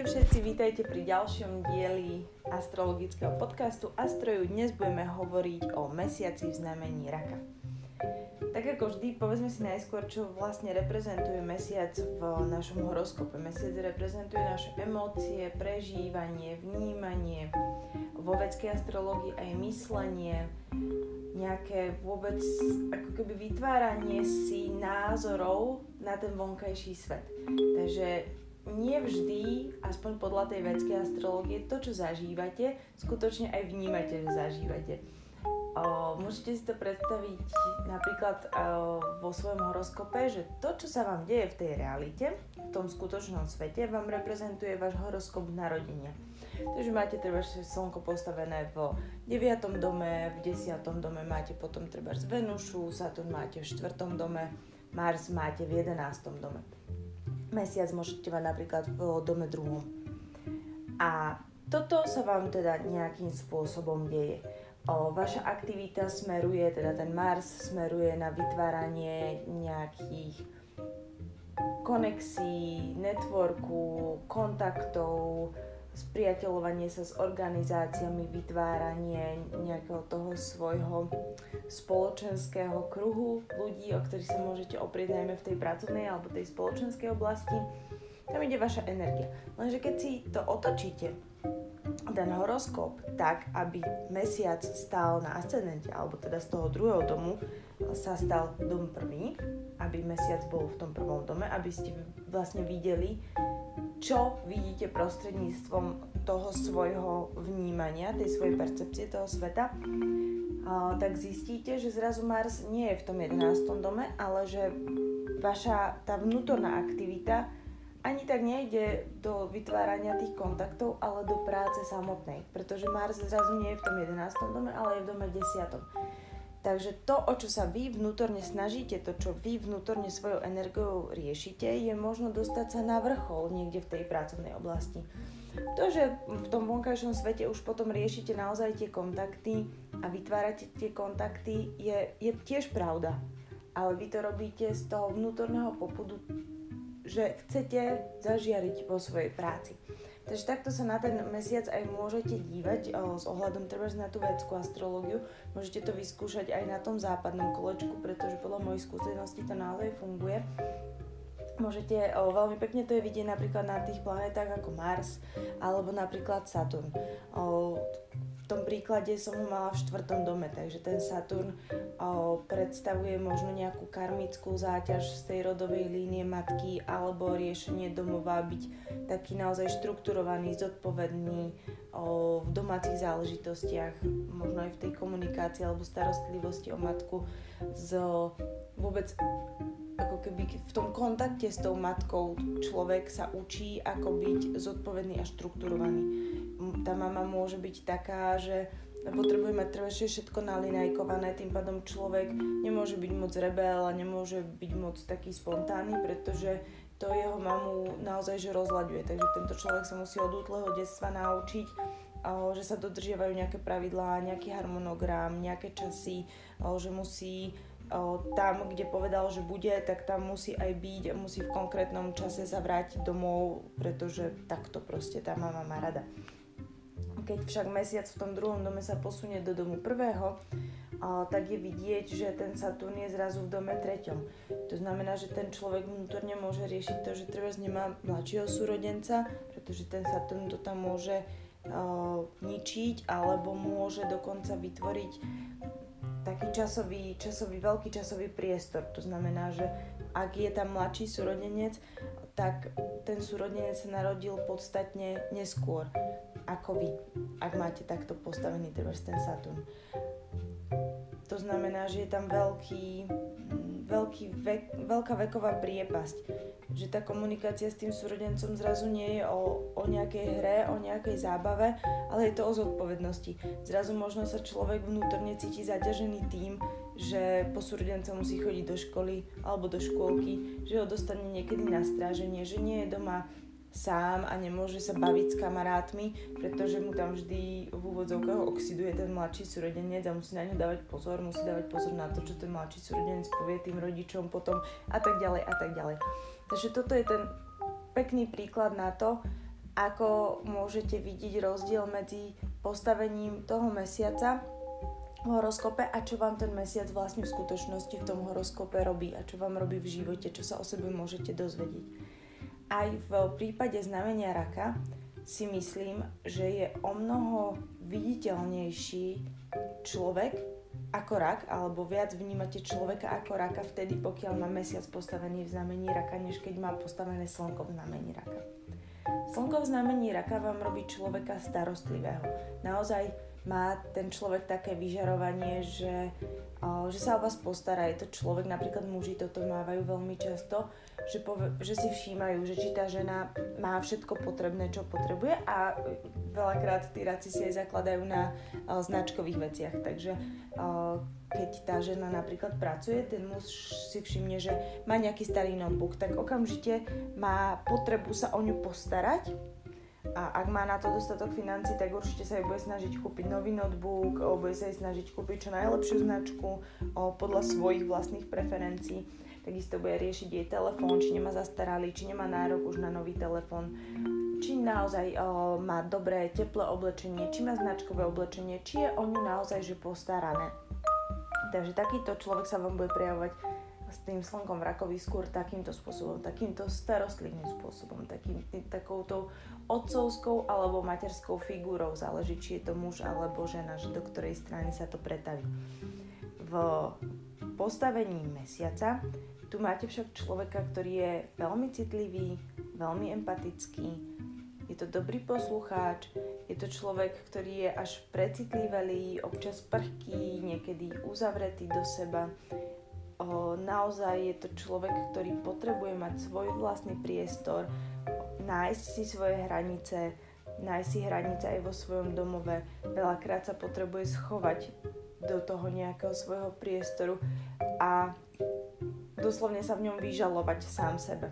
Ahojte všetci, vítajte pri ďalšom dieli astrologického podcastu Astroju. Dnes budeme hovoriť o mesiaci v znamení raka. Tak ako vždy, povedzme si najskôr, čo vlastne reprezentuje mesiac v našom horoskope. Mesiac reprezentuje naše emócie, prežívanie, vnímanie, vo vedskej astrológii aj myslenie, nejaké vôbec ako keby vytváranie si názorov na ten vonkajší svet. Takže nie vždy, aspoň podľa tej vedskej astrológie, to, čo zažívate, skutočne aj vnímate, že zažívate. O, môžete si to predstaviť napríklad o, vo svojom horoskope, že to, čo sa vám deje v tej realite, v tom skutočnom svete, vám reprezentuje váš horoskop narodenia. Takže máte treba slnko postavené v 9. dome, v 10. dome máte potom treba z Venušu, Saturn máte v 4. dome, Mars máte v 11. dome mesiac môžete mať napríklad v dome druhom. A toto sa vám teda nejakým spôsobom deje. O, vaša aktivita smeruje, teda ten Mars smeruje na vytváranie nejakých konexí, networku, kontaktov, spriateľovanie sa s organizáciami, vytváranie nejakého toho svojho spoločenského kruhu ľudí, o ktorých sa môžete oprieť najmä v tej pracovnej alebo tej spoločenskej oblasti. Tam ide vaša energia. Lenže keď si to otočíte, ten horoskop tak, aby mesiac stál na ascendente, alebo teda z toho druhého domu sa stal dom prvý, aby mesiac bol v tom prvom dome, aby ste vlastne videli, čo vidíte prostredníctvom toho svojho vnímania, tej svojej percepcie toho sveta, tak zistíte, že zrazu Mars nie je v tom 11. dome, ale že vaša tá vnútorná aktivita ani tak nejde do vytvárania tých kontaktov, ale do práce samotnej, pretože Mars zrazu nie je v tom 11. dome, ale je v dome 10. Takže to, o čo sa vy vnútorne snažíte, to, čo vy vnútorne svojou energiou riešite, je možno dostať sa na vrchol niekde v tej pracovnej oblasti. To, že v tom vonkajšom svete už potom riešite naozaj tie kontakty a vytvárate tie kontakty, je, je tiež pravda. Ale vy to robíte z toho vnútorného popudu, že chcete zažiariť vo svojej práci. Takže takto sa na ten mesiac aj môžete dívať o, s ohľadom treba na tú vedskú astrológiu. Môžete to vyskúšať aj na tom západnom kolečku, pretože podľa mojich skúseností to naozaj funguje. Môžete, o, veľmi pekne to je vidieť napríklad na tých planetách ako Mars alebo napríklad Saturn. O, tom príklade som ho mala v štvrtom dome, takže ten Saturn o, predstavuje možno nejakú karmickú záťaž z tej rodovej línie matky alebo riešenie domova byť taký naozaj štrukturovaný, zodpovedný o, v domácich záležitostiach, možno aj v tej komunikácii alebo starostlivosti o matku z vôbec ako keby v tom kontakte s tou matkou človek sa učí ako byť zodpovedný a štrukturovaný tá mama môže byť taká, že potrebuje mať trvešie všetko nalinajkované, tým pádom človek nemôže byť moc rebel a nemôže byť moc taký spontánny, pretože to jeho mamu naozaj že rozlaďuje. Takže tento človek sa musí od útleho detstva naučiť, že sa dodržiavajú nejaké pravidlá, nejaký harmonogram, nejaké časy, že musí tam, kde povedal, že bude, tak tam musí aj byť a musí v konkrétnom čase sa vrátiť domov, pretože takto proste tá mama má rada. Keď však mesiac v tom druhom dome sa posunie do domu prvého, tak je vidieť, že ten Saturn je zrazu v dome treťom. To znamená, že ten človek vnútorne môže riešiť to, že treba nemá mladšieho súrodenca, pretože ten Saturn to tam môže uh, ničiť, alebo môže dokonca vytvoriť taký časový, časový, veľký časový priestor. To znamená, že ak je tam mladší súrodenec, tak ten súrodenec sa narodil podstatne neskôr ako vy, ak máte takto postavený treba ten Saturn. To znamená, že je tam veľký, veľký vek, veľká veková priepasť. Že tá komunikácia s tým súrodencom zrazu nie je o, o nejakej hre, o nejakej zábave, ale je to o zodpovednosti. Zrazu možno sa človek vnútorne cíti zaťažený tým, že po súrodenca musí chodiť do školy alebo do škôlky, že ho dostane niekedy na stráženie, že nie je doma sám a nemôže sa baviť s kamarátmi, pretože mu tam vždy v úvodzovkách oxiduje ten mladší súrodenec a musí na ňo dávať pozor, musí dávať pozor na to, čo ten mladší súrodenec povie tým rodičom potom a tak ďalej a tak ďalej. Takže toto je ten pekný príklad na to, ako môžete vidieť rozdiel medzi postavením toho mesiaca v horoskope a čo vám ten mesiac vlastne v skutočnosti v tom horoskope robí a čo vám robí v živote, čo sa o sebe môžete dozvedieť. Aj v prípade znamenia raka si myslím, že je o mnoho viditeľnejší človek ako rak, alebo viac vnímate človeka ako raka vtedy, pokiaľ má mesiac postavený v znamení raka, než keď má postavené slnko v znamení raka. Slnko v znamení raka vám robí človeka starostlivého. Naozaj má ten človek také vyžarovanie, že, že sa o vás postará. Je to človek, napríklad muži toto mávajú veľmi často, že, pove, že si všímajú, že či tá žena má všetko potrebné, čo potrebuje a veľakrát tí raci si aj zakladajú na značkových veciach. Takže keď tá žena napríklad pracuje, ten muž si všimne, že má nejaký starý notebook, tak okamžite má potrebu sa o ňu postarať a ak má na to dostatok financí, tak určite sa jej bude snažiť kúpiť nový notebook, bude sa jej snažiť kúpiť čo najlepšiu značku podľa svojich vlastných preferencií. Takisto bude riešiť jej telefón, či nemá zastaralý, či nemá nárok už na nový telefón, či naozaj o, má dobré teplé oblečenie, či má značkové oblečenie, či je o ňu naozaj že postarané. Takže takýto človek sa vám bude prejavovať s tým slnkom v rakovi skôr takýmto spôsobom, takýmto starostlivým spôsobom, takým, takouto otcovskou alebo materskou figurou, záleží či je to muž alebo žena, že do ktorej strany sa to pretaví. V postavení mesiaca tu máte však človeka, ktorý je veľmi citlivý, veľmi empatický, je to dobrý poslucháč, je to človek, ktorý je až precitlivelý, občas prchký, niekedy uzavretý do seba, naozaj je to človek, ktorý potrebuje mať svoj vlastný priestor, nájsť si svoje hranice, nájsť si hranice aj vo svojom domove. Veľakrát sa potrebuje schovať do toho nejakého svojho priestoru a doslovne sa v ňom vyžalovať sám sebe.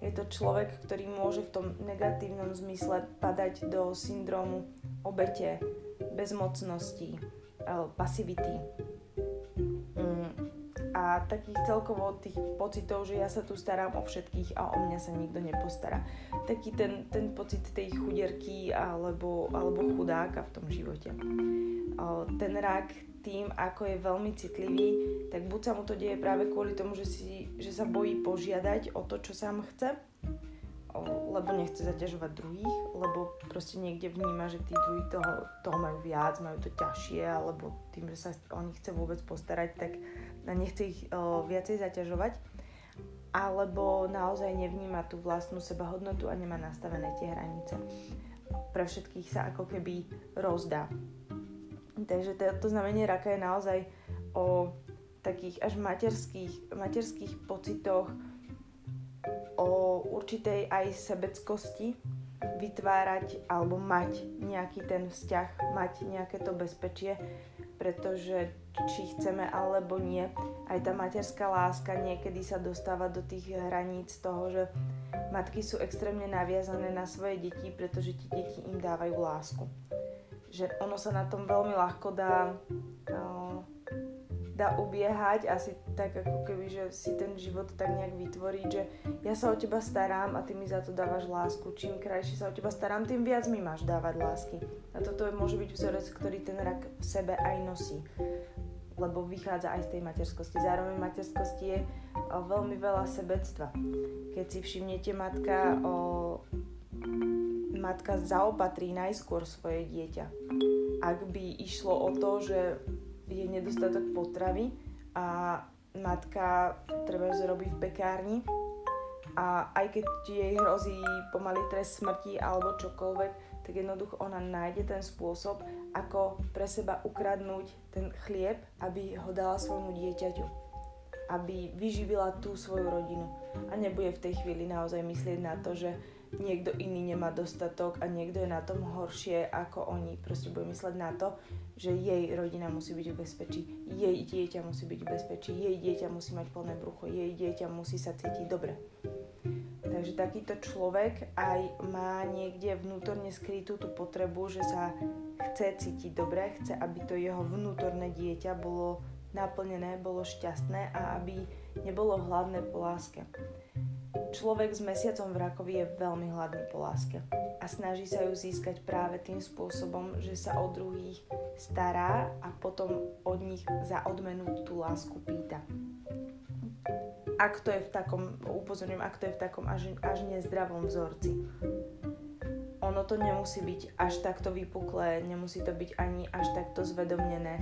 Je to človek, ktorý môže v tom negatívnom zmysle padať do syndromu obete, bezmocnosti, pasivity a takých celkovo tých pocitov, že ja sa tu starám o všetkých a o mňa sa nikto nepostará. Taký ten, ten pocit tej chudierky alebo, alebo chudáka v tom živote. Ten rak tým, ako je veľmi citlivý, tak buď sa mu to deje práve kvôli tomu, že, si, že sa bojí požiadať o to, čo sám chce, lebo nechce zaťažovať druhých, lebo proste niekde vníma, že tí druhí toho, toho majú viac, majú to ťažšie, alebo tým, že sa o nich chce vôbec postarať, tak nechce ich o, viacej zaťažovať, alebo naozaj nevníma tú vlastnú sebahodnotu a nemá nastavené tie hranice. Pre všetkých sa ako keby rozdá. Takže to znamenie raka je naozaj o takých až materských, materských pocitoch, o určitej aj sebeckosti, vytvárať alebo mať nejaký ten vzťah, mať nejaké to bezpečie, pretože či chceme alebo nie, aj tá materská láska niekedy sa dostáva do tých hraníc toho, že matky sú extrémne naviazané na svoje deti, pretože tie deti im dávajú lásku. Že ono sa na tom veľmi ľahko dá uh, dá ubiehať asi tak ako keby, že si ten život tak nejak vytvoriť, že ja sa o teba starám a ty mi za to dávaš lásku. Čím krajšie sa o teba starám, tým viac mi máš dávať lásky. A toto môže byť vzorec, ktorý ten rak v sebe aj nosí lebo vychádza aj z tej materskosti. Zároveň materskosti je o, veľmi veľa sebectva. Keď si všimnete, matka, o, matka zaopatrí najskôr svoje dieťa. Ak by išlo o to, že je nedostatok potravy a matka treba zrobí v pekárni a aj keď jej hrozí pomaly trest smrti alebo čokoľvek, tak jednoducho ona nájde ten spôsob, ako pre seba ukradnúť ten chlieb, aby ho dala svojmu dieťaťu. Aby vyživila tú svoju rodinu. A nebude v tej chvíli naozaj myslieť na to, že niekto iný nemá dostatok a niekto je na tom horšie ako oni. Proste bude mysleť na to, že jej rodina musí byť v bezpečí, jej dieťa musí byť v bezpečí, jej dieťa musí mať plné brucho, jej dieťa musí sa cítiť dobre. Takže takýto človek aj má niekde vnútorne skrytú tú potrebu, že sa chce cítiť dobre, chce, aby to jeho vnútorné dieťa bolo naplnené, bolo šťastné a aby nebolo hladné po láske Človek s mesiacom v rakovi je veľmi hladný po láske a snaží sa ju získať práve tým spôsobom, že sa o druhých stará a potom od nich za odmenu tú lásku pýta. Ak to je v takom, upozorňujem, ak to je v takom až, až nezdravom vzorci. Ono to nemusí byť až takto vypuklé, nemusí to byť ani až takto zvedomnené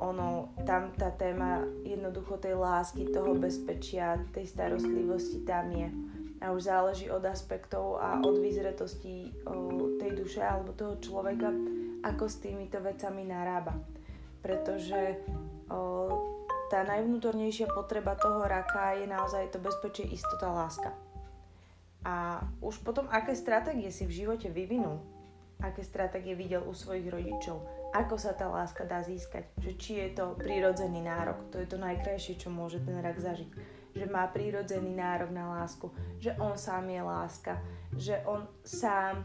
ono, tam tá téma jednoducho tej lásky, toho bezpečia, tej starostlivosti tam je. A už záleží od aspektov a od vyzretosti tej duše alebo toho človeka, ako s týmito vecami narába. Pretože o, tá najvnútornejšia potreba toho raka je naozaj to bezpečie, istota, láska. A už potom, aké stratégie si v živote vyvinul, aké stratégie videl u svojich rodičov, ako sa tá láska dá získať, že či je to prírodzený nárok, to je to najkrajšie, čo môže ten rak zažiť, že má prírodzený nárok na lásku, že on sám je láska, že on sám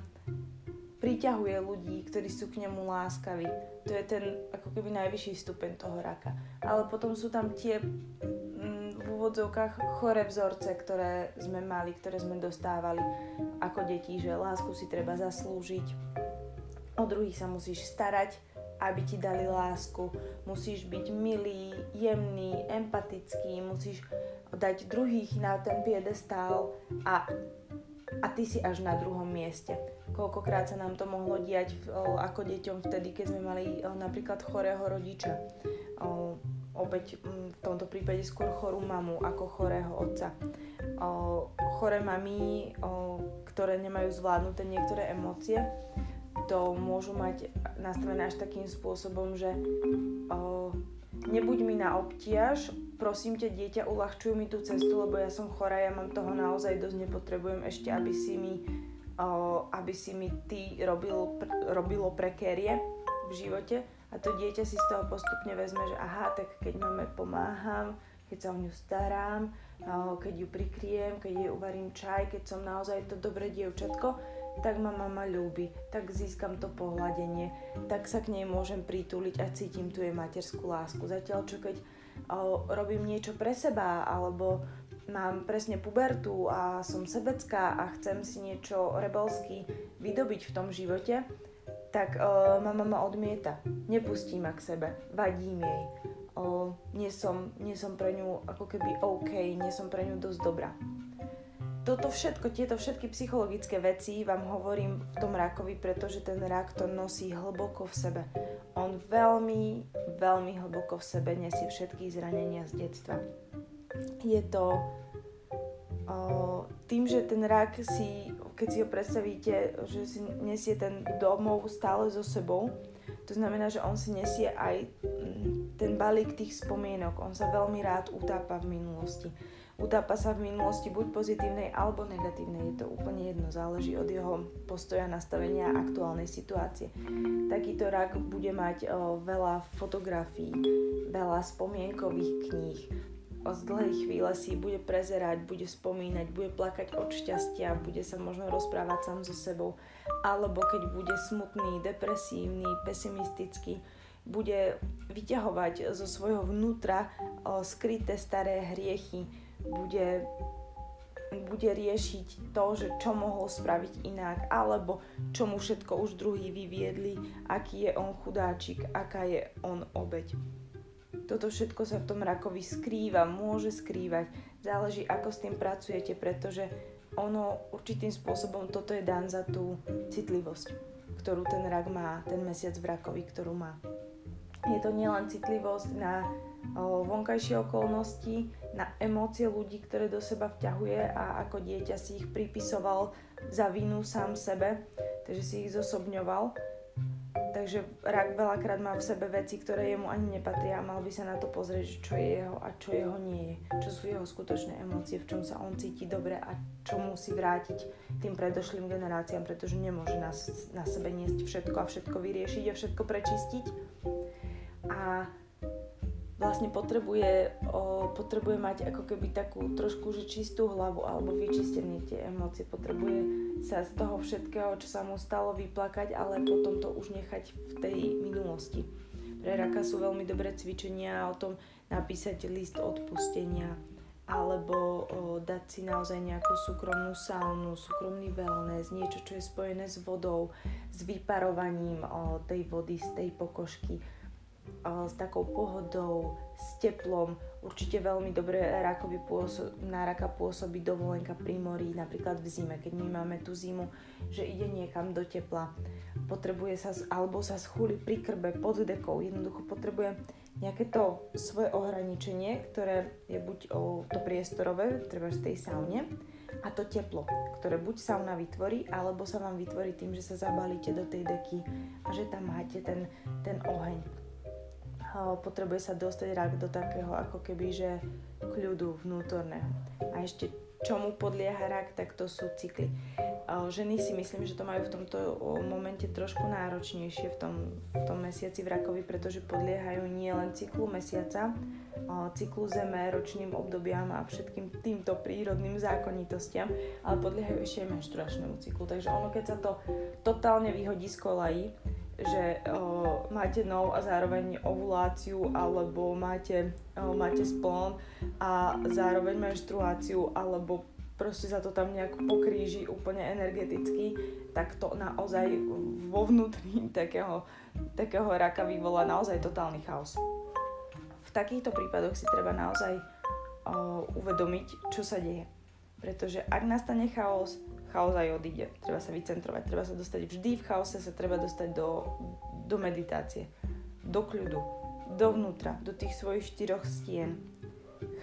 priťahuje ľudí, ktorí sú k nemu láskaví. To je ten ako keby najvyšší stupeň toho raka. Ale potom sú tam tie mm, v úvodzovkách chore vzorce, ktoré sme mali, ktoré sme dostávali ako deti, že lásku si treba zaslúžiť, o druhých sa musíš starať, aby ti dali lásku. Musíš byť milý, jemný, empatický, musíš dať druhých na ten piedestál a, a ty si až na druhom mieste. Koľkokrát sa nám to mohlo diať ako deťom vtedy, keď sme mali napríklad chorého rodiča. O, obeď v tomto prípade skôr chorú mamu ako chorého otca. Choré mami, ktoré nemajú zvládnuté niektoré emócie, to môžu mať nastavené až takým spôsobom, že o, nebuď mi na obtiaž, prosím ťa dieťa, uľahčuj mi tú cestu, lebo ja som chorá, ja mám toho naozaj dosť, nepotrebujem ešte, aby si mi, o, aby si mi ty robil, pr- robilo prekérie v živote. A to dieťa si z toho postupne vezme, že aha, tak keď máme pomáham, keď sa o ňu starám, o, keď ju prikriem, keď jej uvarím čaj, keď som naozaj to dobré dievčatko, tak ma mama ľúbi, tak získam to pohľadenie, tak sa k nej môžem pritúliť a cítim tu jej materskú lásku. Zatiaľ čo keď o, robím niečo pre seba alebo mám presne pubertu a som sebecká a chcem si niečo rebelsky vydobiť v tom živote, tak o, ma mama odmieta. Nepustí ma k sebe, vadím jej. O, nie, som, nie som pre ňu ako keby OK, nie som pre ňu dosť dobrá toto všetko, tieto všetky psychologické veci vám hovorím v tom rakovi, pretože ten rak to nosí hlboko v sebe. On veľmi, veľmi hlboko v sebe nesie všetky zranenia z detstva. Je to o, tým, že ten rak si, keď si ho predstavíte, že si nesie ten domov stále so sebou, to znamená, že on si nesie aj ten balík tých spomienok. On sa veľmi rád utápa v minulosti utápa sa v minulosti buď pozitívnej alebo negatívnej, je to úplne jedno, záleží od jeho postoja, nastavenia a aktuálnej situácie. Takýto rak bude mať veľa fotografií, veľa spomienkových kníh, o dlhej chvíle si bude prezerať, bude spomínať, bude plakať od šťastia, bude sa možno rozprávať sám so sebou, alebo keď bude smutný, depresívny, pesimistický, bude vyťahovať zo svojho vnútra skryté staré hriechy, bude, bude riešiť to, že čo mohol spraviť inak, alebo čo mu všetko už druhý vyviedli, aký je on chudáčik, aká je on obeď. Toto všetko sa v tom rakovi skrýva, môže skrývať, záleží ako s tým pracujete, pretože ono určitým spôsobom toto je dan za tú citlivosť, ktorú ten rak má, ten mesiac v rakovi, ktorú má. Je to nielen citlivosť na vonkajšie okolnosti, na emócie ľudí, ktoré do seba vťahuje a ako dieťa si ich pripisoval za vinu sám sebe, takže si ich zosobňoval. Takže rak veľakrát má v sebe veci, ktoré jemu ani nepatria a mal by sa na to pozrieť, čo je jeho a čo jeho nie je. Čo sú jeho skutočné emócie, v čom sa on cíti dobre a čo musí vrátiť tým predošlým generáciám, pretože nemôže na, na sebe niesť všetko a všetko vyriešiť a všetko prečistiť. A vlastne potrebuje, o, potrebuje mať ako keby takú trošku že čistú hlavu alebo vyčistené tie emócie. Potrebuje sa z toho všetkého, čo sa mu stalo, vyplakať, ale potom to už nechať v tej minulosti. Pre raka sú veľmi dobré cvičenia o tom napísať list odpustenia alebo o, dať si naozaj nejakú súkromnú saunu, súkromný wellness, niečo, čo je spojené s vodou, s vyparovaním o, tej vody z tej pokožky, s takou pohodou, s teplom. Určite veľmi dobre rakovi pôsob, na raka pôsobí dovolenka pri mori, napríklad v zime, keď my máme tú zimu, že ide niekam do tepla, potrebuje sa, alebo sa schúli pri krbe pod dekou, jednoducho potrebuje nejaké to svoje ohraničenie, ktoré je buď o to priestorové, treba z tej saune, a to teplo, ktoré buď sauna vytvorí, alebo sa vám vytvorí tým, že sa zabalíte do tej deky a že tam máte ten, ten oheň. Potrebuje sa dostať rak do takého ako keby, že kľudu vnútorného. A ešte čomu podlieha rak, tak to sú cykly. Ženy si myslím, že to majú v tomto momente trošku náročnejšie v tom, v tom mesiaci v rakovi, pretože podliehajú nie len cyklu mesiaca, cyklu zeme, ročným obdobiam a všetkým týmto prírodným zákonitostiam, ale podliehajú ešte aj menštruačnému cyklu. Takže ono, keď sa to totálne vyhodí z kolají, že o, máte nov a zároveň ovuláciu alebo máte, o, máte splon a zároveň menštruáciu alebo proste sa to tam nejak pokríži úplne energeticky, tak to naozaj vo vnútri takého, takého raka vyvolá naozaj totálny chaos. V takýchto prípadoch si treba naozaj o, uvedomiť, čo sa deje. Pretože ak nastane chaos, chaos aj odíde. Treba sa vycentrovať, treba sa dostať vždy v chaose, sa treba dostať do, do meditácie, do kľudu, dovnútra, do tých svojich štyroch stien.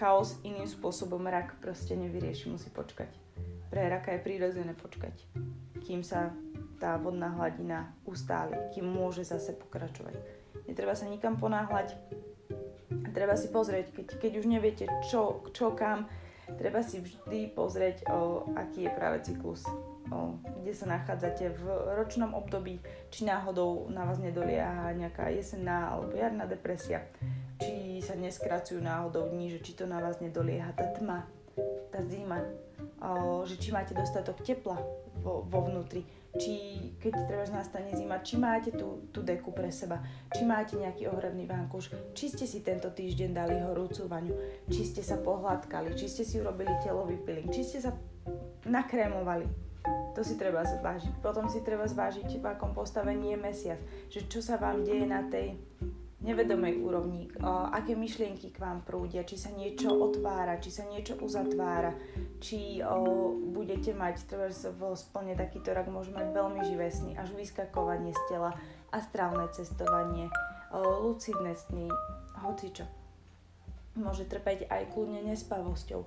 Chaos iným spôsobom rak proste nevyrieši, musí počkať. Pre raka je prírodzené počkať, kým sa tá vodná hladina ustáli, kým môže zase pokračovať. Netreba sa nikam ponáhľať, treba si pozrieť, keď, keď už neviete čo, čo kam, treba si vždy pozrieť, o, aký je práve cyklus, o, kde sa nachádzate v ročnom období, či náhodou na vás nedolieha nejaká jesenná alebo jarná depresia, či sa neskracujú náhodou dní, že či to na vás nedolieha tá tma, tá zima, o, že či máte dostatok tepla vo, vo vnútri, či keď treba nastane zima, či máte tú, tú deku pre seba, či máte nejaký ohradný vankúš, či ste si tento týždeň dali horúcu vaňu, či ste sa pohľadkali, či ste si urobili telový peeling, či ste sa nakrémovali. To si treba zvážiť. Potom si treba zvážiť, v akom postavení je mesiac, že čo sa vám deje na tej nevedomej úrovni, aké myšlienky k vám prúdia, či sa niečo otvára, či sa niečo uzatvára, či o, budete mať trebárs v splne takýto rak môže mať veľmi živé sny, až vyskakovanie z tela, astrálne cestovanie, o, lucidné sny, hocičo. Môže trpeť aj kľudne nespavosťou.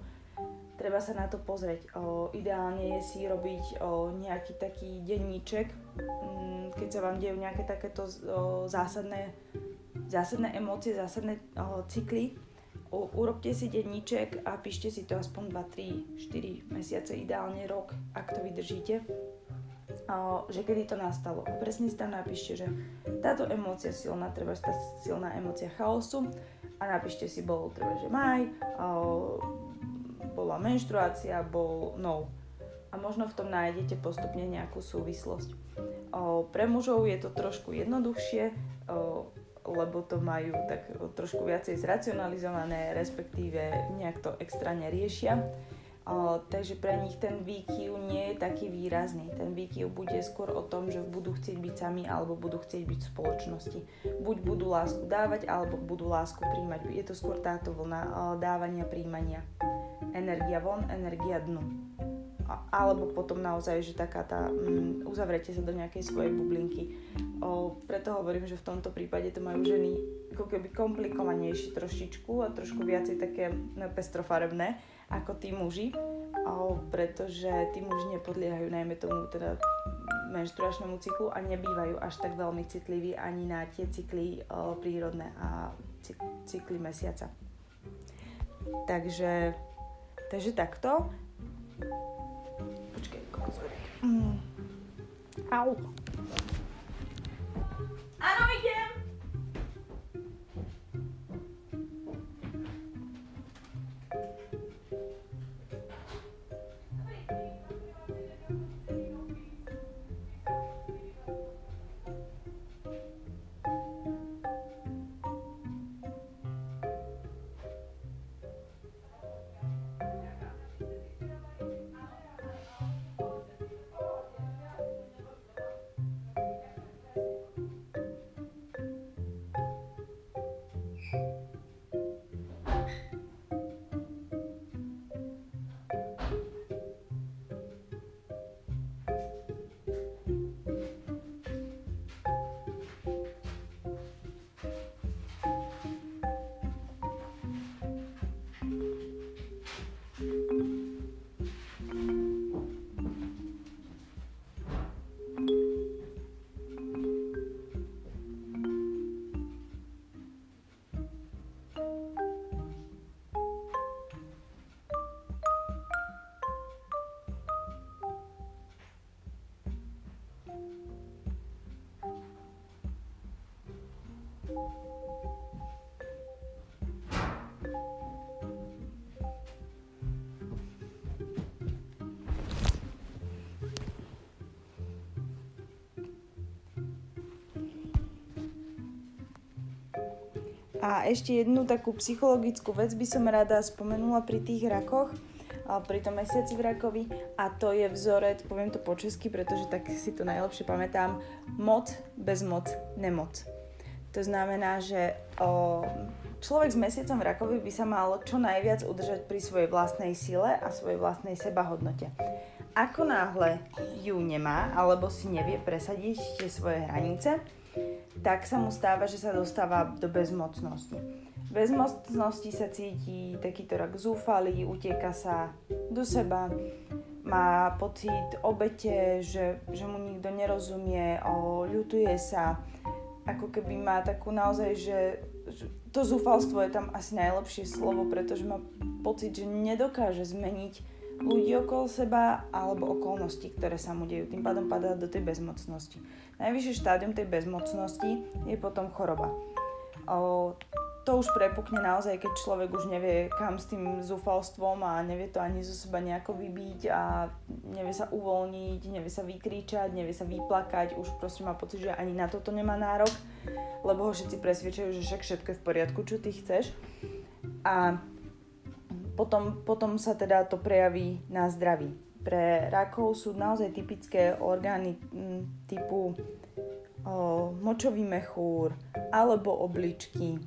Treba sa na to pozrieť. O, ideálne je si robiť o, nejaký taký denníček, mm, keď sa vám dejú nejaké takéto o, zásadné zásadné emócie, zásadné oh, cykly. Urobte si denníček a píšte si to aspoň 2, 3, 4 mesiace, ideálne rok, ak to vydržíte. Že kedy to nastalo. A presne si tam napíšte, že táto emócia silná, treba tá silná emócia chaosu a napíšte si, bol treba, že maj, bola menštruácia, bol no. A možno v tom nájdete postupne nejakú súvislosť. Pre mužov je to trošku jednoduchšie, lebo to majú tak trošku viacej zracionalizované, respektíve nejak to extra neriešia. Takže pre nich ten výkyv nie je taký výrazný. Ten výkyv bude skôr o tom, že budú chcieť byť sami alebo budú chcieť byť v spoločnosti. Buď budú lásku dávať alebo budú lásku príjmať. Je to skôr táto vlna o, dávania, príjmania. Energia von, energia dnu alebo potom naozaj, že taká tá, um, uzavrete sa do nejakej svojej bublinky. O, preto hovorím, že v tomto prípade to majú ženy ako keby komplikovanejšie trošičku a trošku viacej také no, pestrofarebné ako tí muži, o, pretože tí muži nepodliehajú najmä tomu teda menštruačnému cyklu a nebývajú až tak veľmi citliví ani na tie cykly o, prírodné a cykly mesiaca. Takže, takže takto. Which. Mm. Ow. I don't get A ešte jednu takú psychologickú vec by som rada spomenula pri tých rakoch, pri tom mesiaci v rakovi a to je vzorec, poviem to po česky, pretože tak si to najlepšie pamätám, moc bez moc nemoc. To znamená, že o, človek s mesiacom v rakovi by sa mal čo najviac udržať pri svojej vlastnej sile a svojej vlastnej sebahodnote. Ako náhle ju nemá alebo si nevie presadiť tie svoje hranice, tak sa mu stáva, že sa dostáva do bezmocnosti. Bezmocnosti sa cíti takýto rak zúfalý, utieka sa do seba, má pocit obete, že, že mu nikto nerozumie, o, ľutuje sa, ako keby má takú naozaj, že, že to zúfalstvo je tam asi najlepšie slovo, pretože má pocit, že nedokáže zmeniť ľudí okolo seba alebo okolnosti, ktoré sa mu dejú. Tým pádom padá do tej bezmocnosti. Najvyššie štádium tej bezmocnosti je potom choroba. O, to už prepukne naozaj, keď človek už nevie kam s tým zúfalstvom a nevie to ani zo seba nejako vybiť a nevie sa uvoľniť, nevie sa vykričať, nevie sa vyplakať, už proste má pocit, že ani na toto nemá nárok, lebo ho všetci presvedčajú, že však všetko je v poriadku, čo ty chceš. A potom, potom sa teda to prejaví na zdraví. Pre rakov sú naozaj typické orgány typu o, močový mechúr, alebo obličky,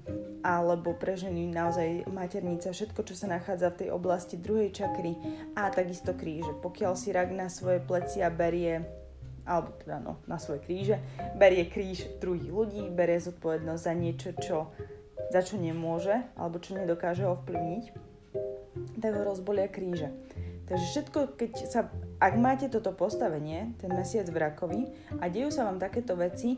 alebo pre ženy naozaj maternica, všetko, čo sa nachádza v tej oblasti druhej čakry a takisto kríže. Pokiaľ si rak na svoje plecia berie alebo teda no, na svoje kríže, berie kríž druhých ľudí, berie zodpovednosť za niečo, čo, za čo nemôže alebo čo nedokáže ovplyvniť, tak ho rozbolia kríže. Takže všetko, keď sa, ak máte toto postavenie, ten mesiac v rakovi a dejú sa vám takéto veci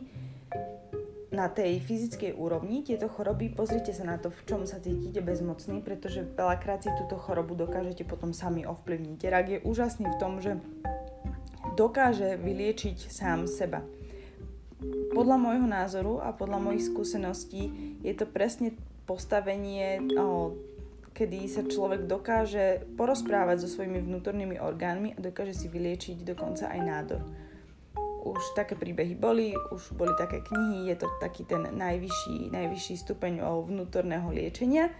na tej fyzickej úrovni, tieto choroby, pozrite sa na to, v čom sa cítite bezmocný, pretože veľakrát si túto chorobu dokážete potom sami ovplyvniť. Rak je úžasný v tom, že dokáže vyliečiť sám seba. Podľa môjho názoru a podľa mojich skúseností je to presne postavenie kedy sa človek dokáže porozprávať so svojimi vnútornými orgánmi a dokáže si vyliečiť dokonca aj nádor. Už také príbehy boli, už boli také knihy, je to taký ten najvyšší, najvyšší stupeň vnútorného liečenia,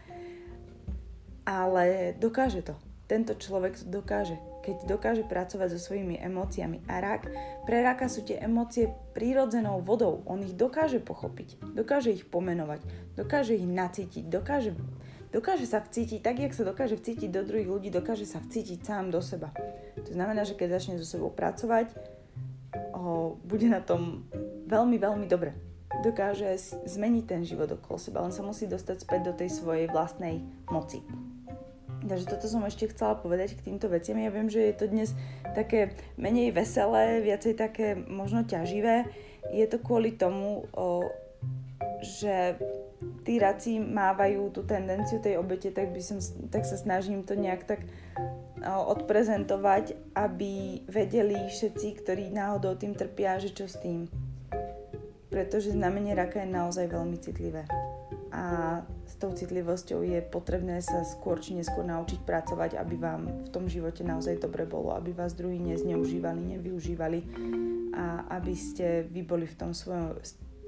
ale dokáže to. Tento človek to dokáže, keď dokáže pracovať so svojimi emóciami. A rak, pre raka sú tie emócie prírodzenou vodou. On ich dokáže pochopiť, dokáže ich pomenovať, dokáže ich nacítiť, dokáže dokáže sa vcítiť, tak jak sa dokáže vcítiť do druhých ľudí, dokáže sa vcítiť sám do seba. To znamená, že keď začne so sebou pracovať, o, bude na tom veľmi, veľmi dobre. Dokáže zmeniť ten život okolo seba, len sa musí dostať späť do tej svojej vlastnej moci. Takže toto som ešte chcela povedať k týmto veciam. Ja viem, že je to dnes také menej veselé, viacej také možno ťaživé. Je to kvôli tomu, o, že tí raci mávajú tú tendenciu tej obete, tak, by som, tak sa snažím to nejak tak odprezentovať, aby vedeli všetci, ktorí náhodou tým trpia, že čo s tým. Pretože znamenie raka je naozaj veľmi citlivé. A s tou citlivosťou je potrebné sa skôr či neskôr naučiť pracovať, aby vám v tom živote naozaj dobre bolo, aby vás druhí nezneužívali, nevyužívali a aby ste vy boli v tom svojom,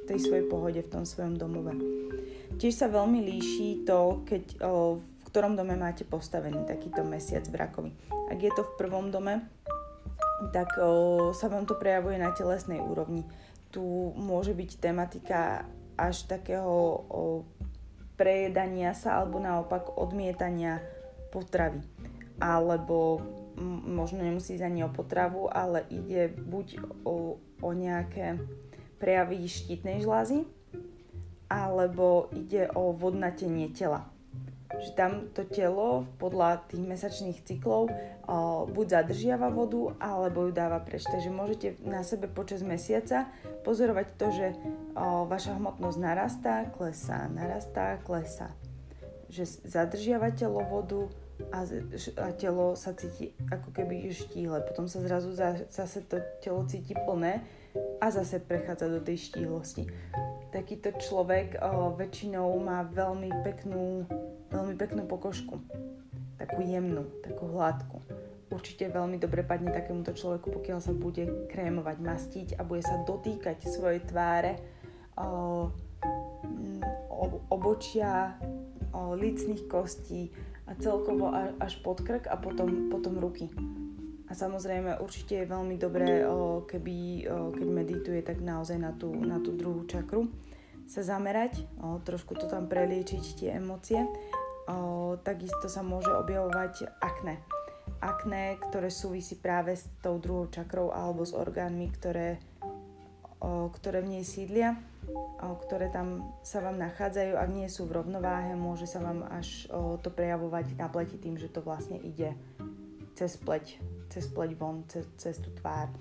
tej svojej pohode, v tom svojom domove. Tiež sa veľmi líši to, keď, v ktorom dome máte postavený takýto mesiac v rakovi. Ak je to v prvom dome, tak sa vám to prejavuje na telesnej úrovni. Tu môže byť tematika až takého prejedania sa alebo naopak odmietania potravy. Alebo možno nemusí ísť ani o potravu, ale ide buď o, o nejaké prejavy štítnej žlázy, alebo ide o vodnatenie tela. Že tam to telo podľa tých mesačných cyklov buď zadržiava vodu, alebo ju dáva preč. Takže môžete na sebe počas mesiaca pozorovať to, že vaša hmotnosť narastá, klesá, narastá, klesá. Že zadržiava telo vodu a, a telo sa cíti ako keby štíhle. Potom sa zrazu zase to telo cíti plné a zase prechádza do tej štíhlosti. Takýto človek o, väčšinou má veľmi peknú, veľmi peknú pokožku. Takú jemnú, takú hladkú. Určite veľmi dobre padne takémuto človeku, pokiaľ sa bude krémovať, mastiť a bude sa dotýkať svojej tváre o, obočia, o, licných kostí a celkovo až pod krk a potom, potom ruky. A samozrejme určite je veľmi dobré, keby, keď medituje, tak naozaj na tú, na tú druhú čakru sa zamerať, trošku to tam preliečiť tie emócie. Takisto sa môže objavovať akné akné, ktoré súvisí práve s tou druhou čakrou alebo s orgánmi, ktoré, ktoré v nej sídlia, ktoré tam sa vám nachádzajú. Ak nie sú v rovnováhe, môže sa vám až to prejavovať na pleti tým, že to vlastne ide cez pleť, cez pleť von, cez, cez tú tvár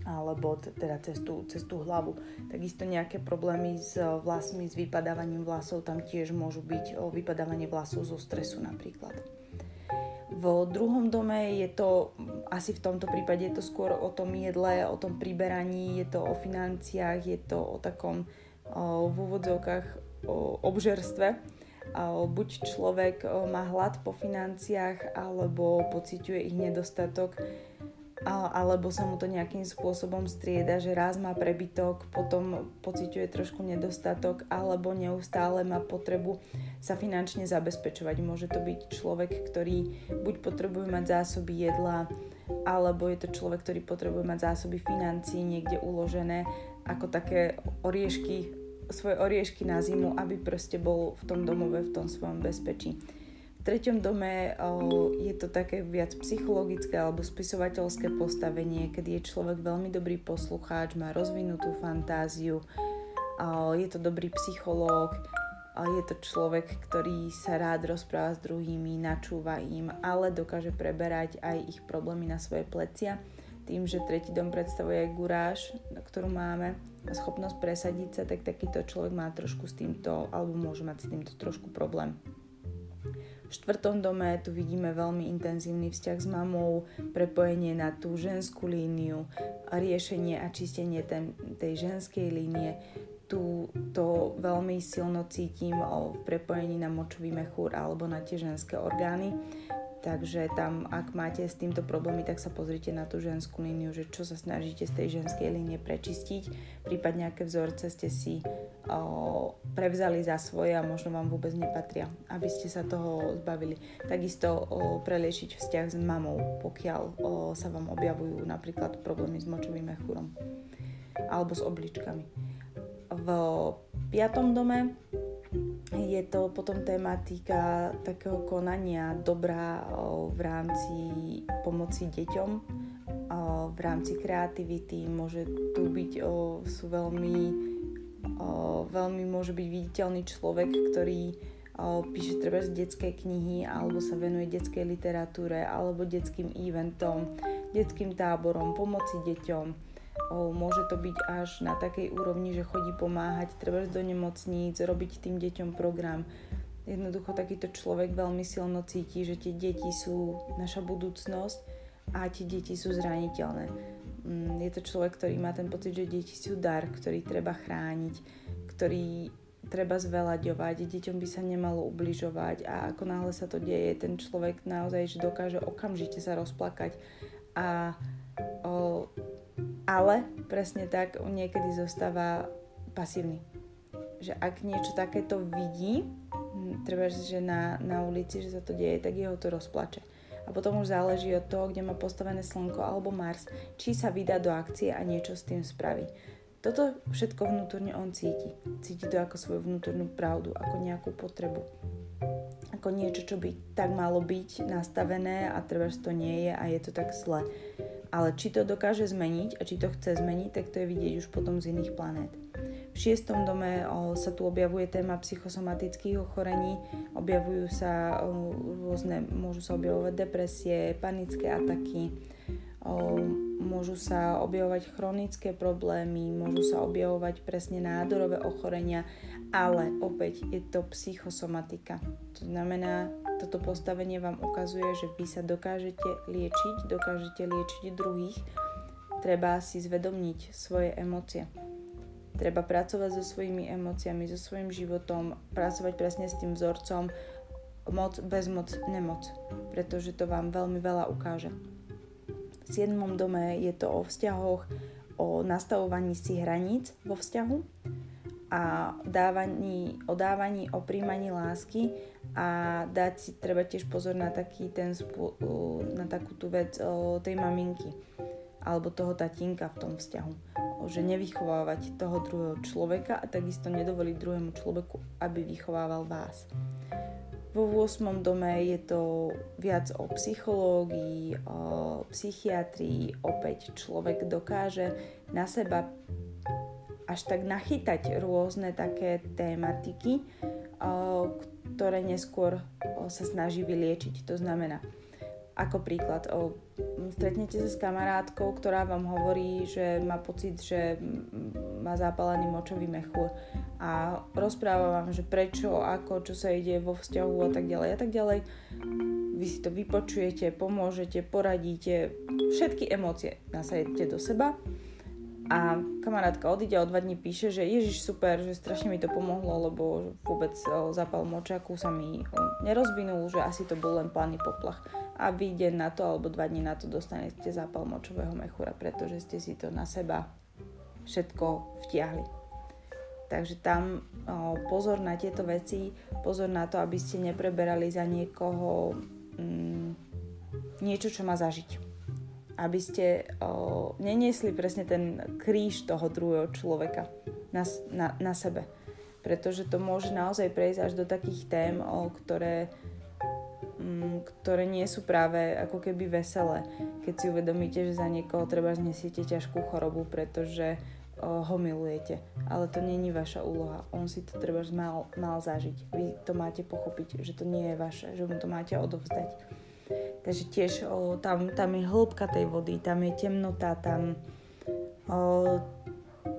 alebo teda cez tú, cez tú hlavu. Takisto nejaké problémy s vlasmi, s vypadávaním vlasov, tam tiež môžu byť vypadávanie vlasov zo stresu napríklad. V druhom dome je to, asi v tomto prípade je to skôr o tom jedle, o tom priberaní, je to o financiách, je to o takom v úvodzovkách obžerstve. Buď človek má hlad po financiách, alebo pociťuje ich nedostatok alebo sa mu to nejakým spôsobom strieda, že raz má prebytok, potom pociťuje trošku nedostatok, alebo neustále má potrebu sa finančne zabezpečovať. Môže to byť človek, ktorý buď potrebuje mať zásoby jedla, alebo je to človek, ktorý potrebuje mať zásoby financií niekde uložené ako také oriešky, svoje oriešky na zimu, aby proste bol v tom domove, v tom svojom bezpečí. Treťom dome je to také viac psychologické alebo spisovateľské postavenie, kedy je človek veľmi dobrý poslucháč, má rozvinutú fantáziu, je to dobrý psychológ, je to človek, ktorý sa rád rozpráva s druhými, načúva im, ale dokáže preberať aj ich problémy na svoje plecia. Tým, že tretí dom predstavuje aj guráž, ktorú máme, a schopnosť presadiť sa, tak takýto človek má trošku s týmto, alebo môže mať s týmto trošku problém. Štvrtom dome tu vidíme veľmi intenzívny vzťah s mamou, prepojenie na tú ženskú líniu, riešenie a čistenie ten, tej ženskej línie. Tu to veľmi silno cítim v prepojení na močový mechúr alebo na tie ženské orgány. Takže tam, ak máte s týmto problémy, tak sa pozrite na tú ženskú líniu, že čo sa snažíte z tej ženskej línie prečistiť, prípadne aké vzorce ste si o, prevzali za svoje a možno vám vôbec nepatria, aby ste sa toho zbavili. Takisto o, preliešiť vzťah s mamou, pokiaľ o, sa vám objavujú napríklad problémy s močovým mechúrom alebo s obličkami. V piatom dome je to potom tematika takého konania dobrá v rámci pomoci deťom, v rámci kreativity. Môže tu byť, sú veľmi, veľmi môže byť viditeľný človek, ktorý píše treba z detské knihy alebo sa venuje detskej literatúre alebo detským eventom, detským táborom, pomoci deťom Môže to byť až na takej úrovni, že chodí pomáhať, treba do nemocníc, robiť tým deťom program. Jednoducho takýto človek veľmi silno cíti, že tie deti sú naša budúcnosť a tie deti sú zraniteľné. Mm, je to človek, ktorý má ten pocit, že deti sú dar, ktorý treba chrániť, ktorý treba zvelaďovať, deťom by sa nemalo ubližovať a ako náhle sa to deje, ten človek naozaj že dokáže okamžite sa rozplakať a o, ale presne tak niekedy zostáva pasívny. Že ak niečo takéto vidí, treba, že na, na ulici, že sa to deje, tak jeho to rozplače. A potom už záleží od toho, kde má postavené Slnko alebo Mars, či sa vydá do akcie a niečo s tým spraví. Toto všetko vnútorne on cíti. Cíti to ako svoju vnútornú pravdu, ako nejakú potrebu. Ako niečo, čo by tak malo byť nastavené a treba, že to nie je a je to tak zle. Ale či to dokáže zmeniť a či to chce zmeniť, tak to je vidieť už potom z iných planét. V šiestom dome sa tu objavuje téma psychosomatických ochorení, objavujú sa rôzne, môžu sa objavovať depresie, panické ataky, môžu sa objavovať chronické problémy, môžu sa objavovať presne nádorové ochorenia, ale opäť je to psychosomatika. To znamená, toto postavenie vám ukazuje, že vy sa dokážete liečiť, dokážete liečiť druhých. Treba si zvedomniť svoje emócie. Treba pracovať so svojimi emóciami, so svojím životom, pracovať presne s tým vzorcom moc, bezmoc, nemoc, pretože to vám veľmi veľa ukáže. V 7. dome je to o vzťahoch, o nastavovaní si hraníc vo vzťahu, a dávaní, o dávaní, o príjmaní lásky a dať si treba tiež pozor na taký ten na takú tú vec tej maminky alebo toho tatínka v tom vzťahu. Že nevychovávať toho druhého človeka a takisto nedovoliť druhému človeku, aby vychovával vás. Vo 8. dome je to viac o psychológii, o psychiatrii. Opäť človek dokáže na seba až tak nachytať rôzne také tématiky, ktoré neskôr sa snaží vyliečiť. To znamená, ako príklad, o, stretnete sa s kamarátkou, ktorá vám hovorí, že má pocit, že má zápalený močový mechúr a rozpráva vám, že prečo, ako, čo sa ide vo vzťahu a tak ďalej a tak ďalej. Vy si to vypočujete, pomôžete, poradíte, všetky emócie nasajete do seba a kamarátka odíde o dva dní píše, že Ježiš super, že strašne mi to pomohlo, lebo vôbec zápal močaku sa mi nerozvinul, že asi to bol len plány poplach. A vy na to alebo dva dní na to dostanete zápal močového mechúra, pretože ste si to na seba všetko vtiahli. Takže tam pozor na tieto veci, pozor na to, aby ste nepreberali za niekoho mm, niečo, čo má zažiť aby ste o, neniesli presne ten kríž toho druhého človeka na, na, na sebe. Pretože to môže naozaj prejsť až do takých tém, o, ktoré, m, mm, ktoré nie sú práve ako keby veselé. Keď si uvedomíte, že za niekoho treba znesiete ťažkú chorobu, pretože o, ho milujete. Ale to není vaša úloha. On si to treba mal, mal zažiť. Vy to máte pochopiť, že to nie je vaše, že mu to máte odovzdať. Takže tiež o, tam, tam je hĺbka tej vody, tam je temnota, tam, o,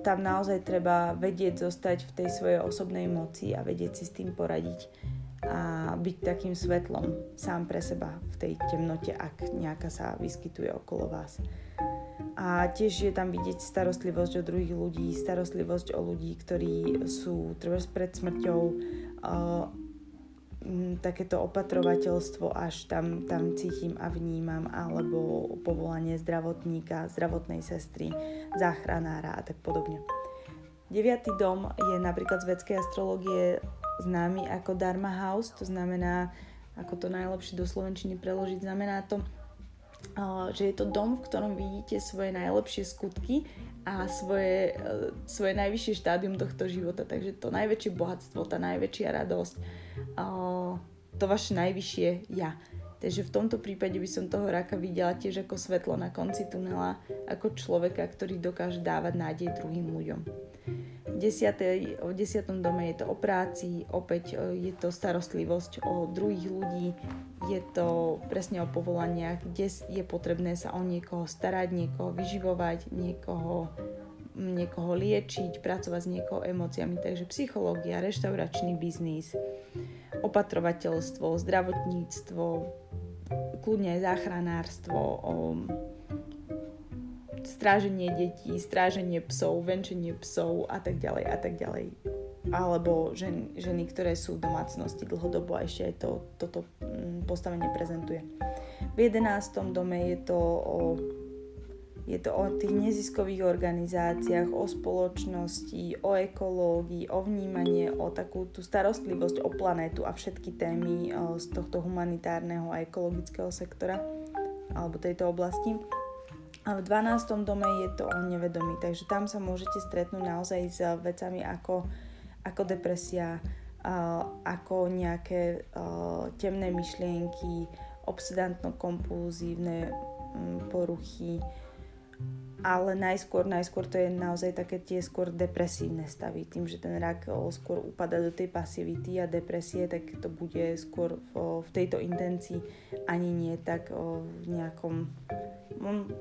tam naozaj treba vedieť zostať v tej svojej osobnej moci a vedieť si s tým poradiť a byť takým svetlom sám pre seba v tej temnote, ak nejaká sa vyskytuje okolo vás. A tiež je tam vidieť starostlivosť o druhých ľudí, starostlivosť o ľudí, ktorí sú treba pred smrťou, takéto opatrovateľstvo až tam, tam cítim a vnímam, alebo povolanie zdravotníka, zdravotnej sestry, záchranára a tak podobne. Deviatý dom je napríklad z vedskej astrologie známy ako Dharma House, to znamená, ako to najlepšie do Slovenčiny preložiť, znamená to, že je to dom, v ktorom vidíte svoje najlepšie skutky a svoje, e, svoje najvyššie štádium tohto života. Takže to najväčšie bohatstvo, tá najväčšia radosť, to vaše najvyššie ja. Takže v tomto prípade by som toho raka videla tiež ako svetlo na konci tunela, ako človeka, ktorý dokáže dávať nádej druhým ľuďom. V, desiatej, v desiatom dome je to o práci, opäť e, je to starostlivosť o druhých ľudí, je to presne o povolaniach, kde je potrebné sa o niekoho starať, niekoho vyživovať, niekoho, niekoho liečiť, pracovať s niekoho emóciami. Takže psychológia, reštauračný biznis, opatrovateľstvo, zdravotníctvo, kľudne aj záchranárstvo, stráženie detí, stráženie psov, venčenie psov a tak ďalej a tak ďalej alebo ženy, ženy, ktoré sú v domácnosti dlhodobo a ešte aj to, toto mm, postavenie prezentuje. V 11. dome je to o je to o tých neziskových organizáciách, o spoločnosti, o ekológii, o vnímanie, o takú tú starostlivosť o planétu a všetky témy z tohto humanitárneho a ekologického sektora alebo tejto oblasti. A v 12. dome je to o nevedomí, takže tam sa môžete stretnúť naozaj s vecami ako ako depresia, ako nejaké temné myšlienky, obsedantno-kompulzívne mm, poruchy, ale najskôr, najskôr to je naozaj také tie skôr depresívne stavy. Tým, že ten rak skôr upada do tej pasivity a depresie, tak to bude skôr o, v tejto intencii ani nie tak v nejakom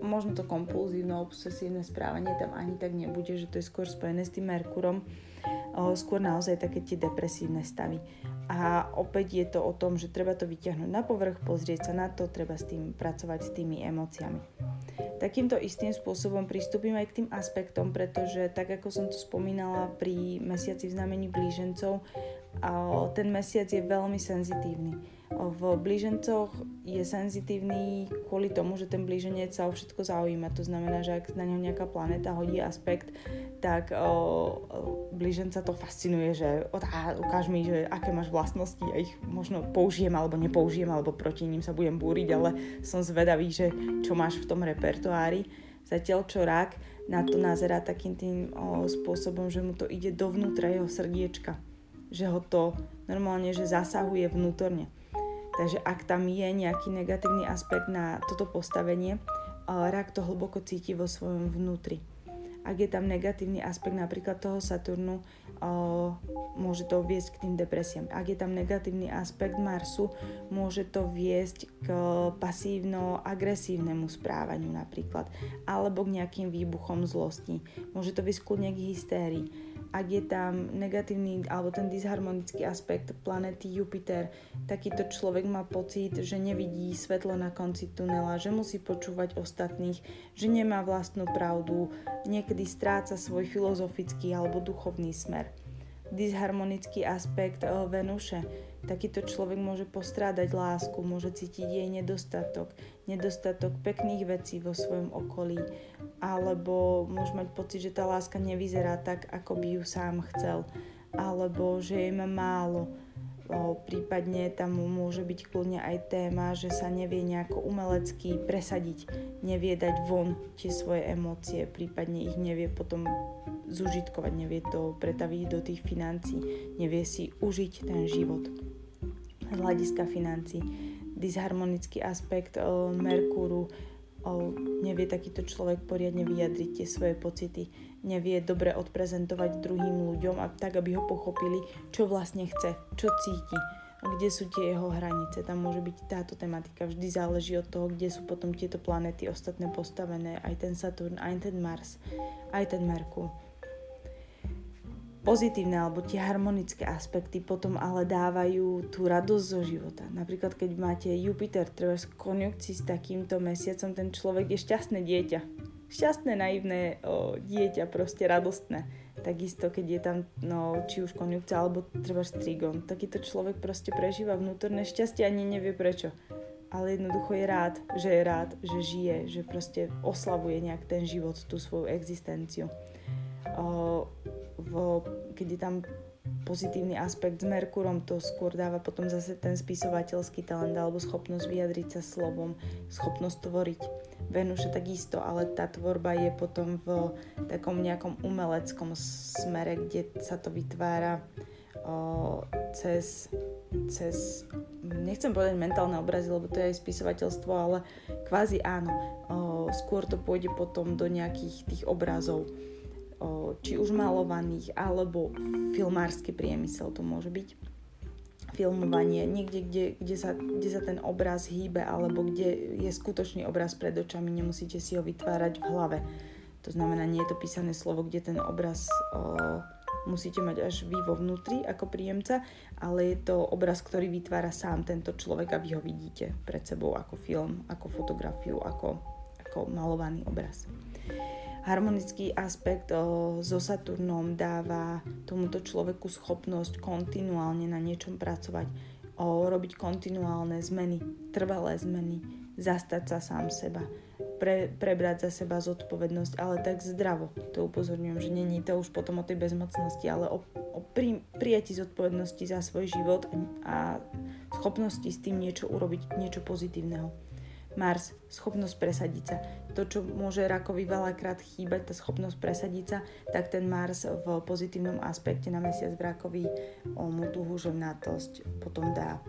možno to kompulzívne, obsesívne správanie tam ani tak nebude, že to je skôr spojené s tým Merkurom skôr naozaj také tie depresívne stavy. A opäť je to o tom, že treba to vyťahnuť na povrch, pozrieť sa na to, treba s tým pracovať s tými emóciami. Takýmto istým spôsobom pristúpim aj k tým aspektom, pretože tak ako som to spomínala pri mesiaci v znamení blížencov, ten mesiac je veľmi senzitívny v blížencoch je senzitívny kvôli tomu, že ten blíženec sa o všetko zaujíma. To znamená, že ak na ňo nejaká planéta hodí aspekt, tak o, blíženca to fascinuje, že tá, ukáž mi, že aké máš vlastnosti, ja ich možno použijem alebo nepoužijem, alebo proti ním sa budem búriť, ale som zvedavý, že čo máš v tom repertoári. Zatiaľ čo rak na to nazerá takým tým o, spôsobom, že mu to ide dovnútra jeho srdiečka. Že ho to normálne, že zasahuje vnútorne. Takže ak tam je nejaký negatívny aspekt na toto postavenie, rak to hlboko cíti vo svojom vnútri. Ak je tam negatívny aspekt napríklad toho Saturnu, môže to viesť k tým depresiám. Ak je tam negatívny aspekt Marsu, môže to viesť k pasívno-agresívnemu správaniu napríklad, alebo k nejakým výbuchom zlosti. Môže to viesť k hystérii ak je tam negatívny alebo ten disharmonický aspekt planety Jupiter, takýto človek má pocit, že nevidí svetlo na konci tunela, že musí počúvať ostatných, že nemá vlastnú pravdu, niekedy stráca svoj filozofický alebo duchovný smer. Disharmonický aspekt eh, Venuše takýto človek môže postrádať lásku, môže cítiť jej nedostatok, nedostatok pekných vecí vo svojom okolí, alebo môže mať pocit, že tá láska nevyzerá tak, ako by ju sám chcel, alebo že jej má málo. Prípadne tam môže byť kľudne aj téma, že sa nevie nejako umelecky presadiť, nevie dať von tie svoje emócie, prípadne ich nevie potom zužitkovať, nevie to pretaviť do tých financí, nevie si užiť ten život z hľadiska financí. Disharmonický aspekt Merkúru, nevie takýto človek poriadne vyjadriť tie svoje pocity, nevie dobre odprezentovať druhým ľuďom a tak, aby ho pochopili, čo vlastne chce, čo cíti, kde sú tie jeho hranice. Tam môže byť táto tematika. Vždy záleží od toho, kde sú potom tieto planéty ostatné postavené. Aj ten Saturn, aj ten Mars, aj ten Merkur pozitívne alebo tie harmonické aspekty potom ale dávajú tú radosť zo života. Napríklad keď máte Jupiter treba v konjunkcii s takýmto mesiacom, ten človek je šťastné dieťa. Šťastné, naivné o, dieťa, proste radostné. Takisto, keď je tam, no, či už konjunkcia, alebo treba strigon, takýto človek proste prežíva vnútorné šťastie ani nevie prečo. Ale jednoducho je rád, že je rád, že žije, že proste oslavuje nejak ten život, tú svoju existenciu. O, v, keď je tam pozitívny aspekt s Merkurom, to skôr dáva potom zase ten spisovateľský talent alebo schopnosť vyjadriť sa slovom, schopnosť tvoriť. Venuša takisto, ale tá tvorba je potom v takom nejakom umeleckom smere, kde sa to vytvára o, cez, cez, nechcem povedať mentálne obrazy, lebo to je aj spisovateľstvo, ale kvázi áno. O, skôr to pôjde potom do nejakých tých obrazov či už malovaných, alebo filmársky priemysel to môže byť. Filmovanie, niekde, kde, kde, sa, kde sa ten obraz hýbe, alebo kde je skutočný obraz pred očami, nemusíte si ho vytvárať v hlave. To znamená, nie je to písané slovo, kde ten obraz o, musíte mať až vy vo vnútri ako príjemca, ale je to obraz, ktorý vytvára sám tento človek a vy ho vidíte pred sebou ako film, ako fotografiu, ako, ako malovaný obraz. Harmonický aspekt so Saturnom dáva tomuto človeku schopnosť kontinuálne na niečom pracovať, robiť kontinuálne zmeny, trvalé zmeny, zastať sa sám seba, pre, prebrať za seba zodpovednosť, ale tak zdravo. To upozorňujem, že není to už potom o tej bezmocnosti, ale o, o pri, prijati zodpovednosti za svoj život a schopnosti s tým niečo urobiť, niečo pozitívneho. Mars, schopnosť presadiť sa. To, čo môže rakovi veľakrát chýbať, tá schopnosť presadiť sa, tak ten Mars v pozitívnom aspekte na mesiac v rakovi mu tú húževnatosť potom dá.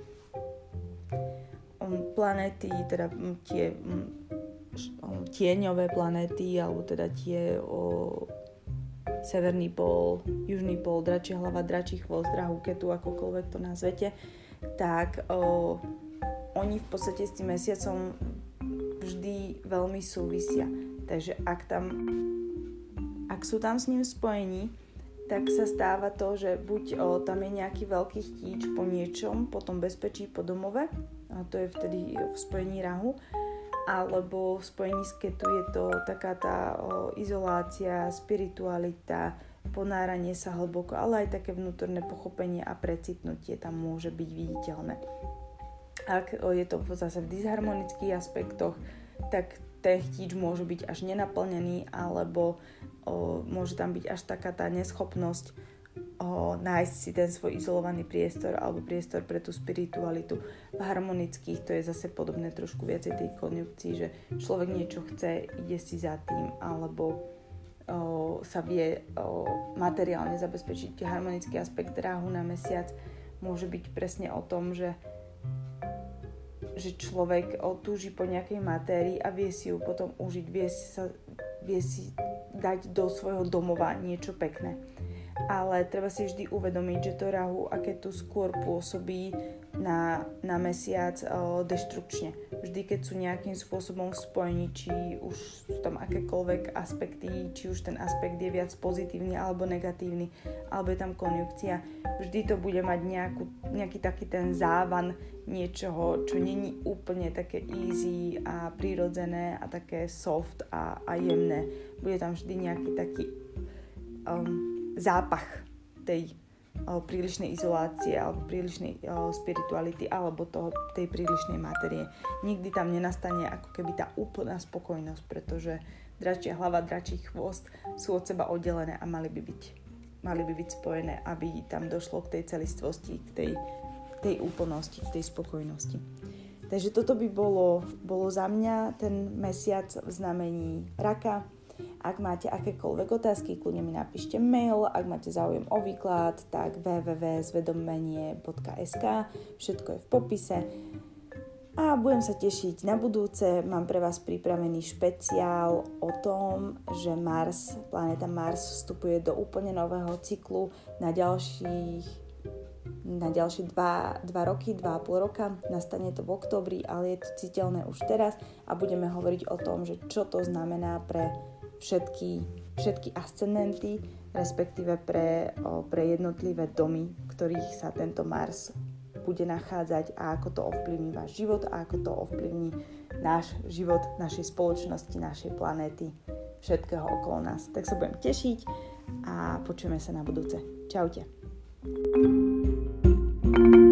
Planéty, teda tie tieňové planéty, alebo teda tie o, severný pól, južný pól, dračia hlava, dračí chvost, drahu, ketu, akokoľvek to nazvete, tak o, oni v podstate s tým mesiacom vždy veľmi súvisia. Takže ak tam ak sú tam s ním spojení, tak sa stáva to, že buď o, tam je nejaký veľký chtíč po niečom, po tom bezpečí po domove, a to je vtedy v spojení rahu, alebo v spojení s ketu je to taká tá o, izolácia, spiritualita, ponáranie sa hlboko, ale aj také vnútorné pochopenie a precitnutie tam môže byť viditeľné. Ak je to zase v disharmonických aspektoch, tak ten chtíč môže byť až nenaplnený alebo o, môže tam byť až taká tá neschopnosť o, nájsť si ten svoj izolovaný priestor alebo priestor pre tú spiritualitu. V harmonických to je zase podobné trošku viacej tej konjukcii, že človek niečo chce, ide si za tým alebo o, sa vie o, materiálne zabezpečiť. Harmonický aspekt ráhu na mesiac môže byť presne o tom, že že človek túži po nejakej matérii a vie si ju potom užiť, vie si, sa, vie si dať do svojho domova niečo pekné ale treba si vždy uvedomiť, že to rahu, aké tu skôr pôsobí na, na mesiac o, deštrukčne. Vždy, keď sú nejakým spôsobom spojení, či už sú tam akékoľvek aspekty, či už ten aspekt je viac pozitívny alebo negatívny, alebo je tam konjukcia, vždy to bude mať nejakú, nejaký taký ten závan niečoho, čo není úplne také easy a prirodzené a také soft a, a jemné. Bude tam vždy nejaký taký um, zápach tej prílišnej izolácie alebo prílišnej spirituality alebo toho, tej prílišnej materie. Nikdy tam nenastane ako keby tá úplná spokojnosť, pretože dračia hlava, dračí chvost sú od seba oddelené a mali by byť, mali by byť spojené, aby tam došlo k tej celistvosti, k tej, tej úplnosti, k tej spokojnosti. Takže toto by bolo, bolo za mňa ten mesiac v znamení raka. Ak máte akékoľvek otázky, kľudne mi napíšte mail, ak máte záujem o výklad, tak www.zvedomenie.sk, všetko je v popise. A budem sa tešiť na budúce, mám pre vás pripravený špeciál o tom, že Mars, planéta Mars vstupuje do úplne nového cyklu na ďalších na ďalšie 2, 2 roky, 2,5 roka. Nastane to v oktobri, ale je to citeľné už teraz a budeme hovoriť o tom, že čo to znamená pre všetky, všetky ascendenty, respektíve pre, o, pre jednotlivé domy, v ktorých sa tento Mars bude nachádzať a ako to ovplyvní váš život a ako to ovplyvní náš život, našej spoločnosti, našej planéty, všetkého okolo nás. Tak sa budem tešiť a počujeme sa na budúce. Čaute. thank you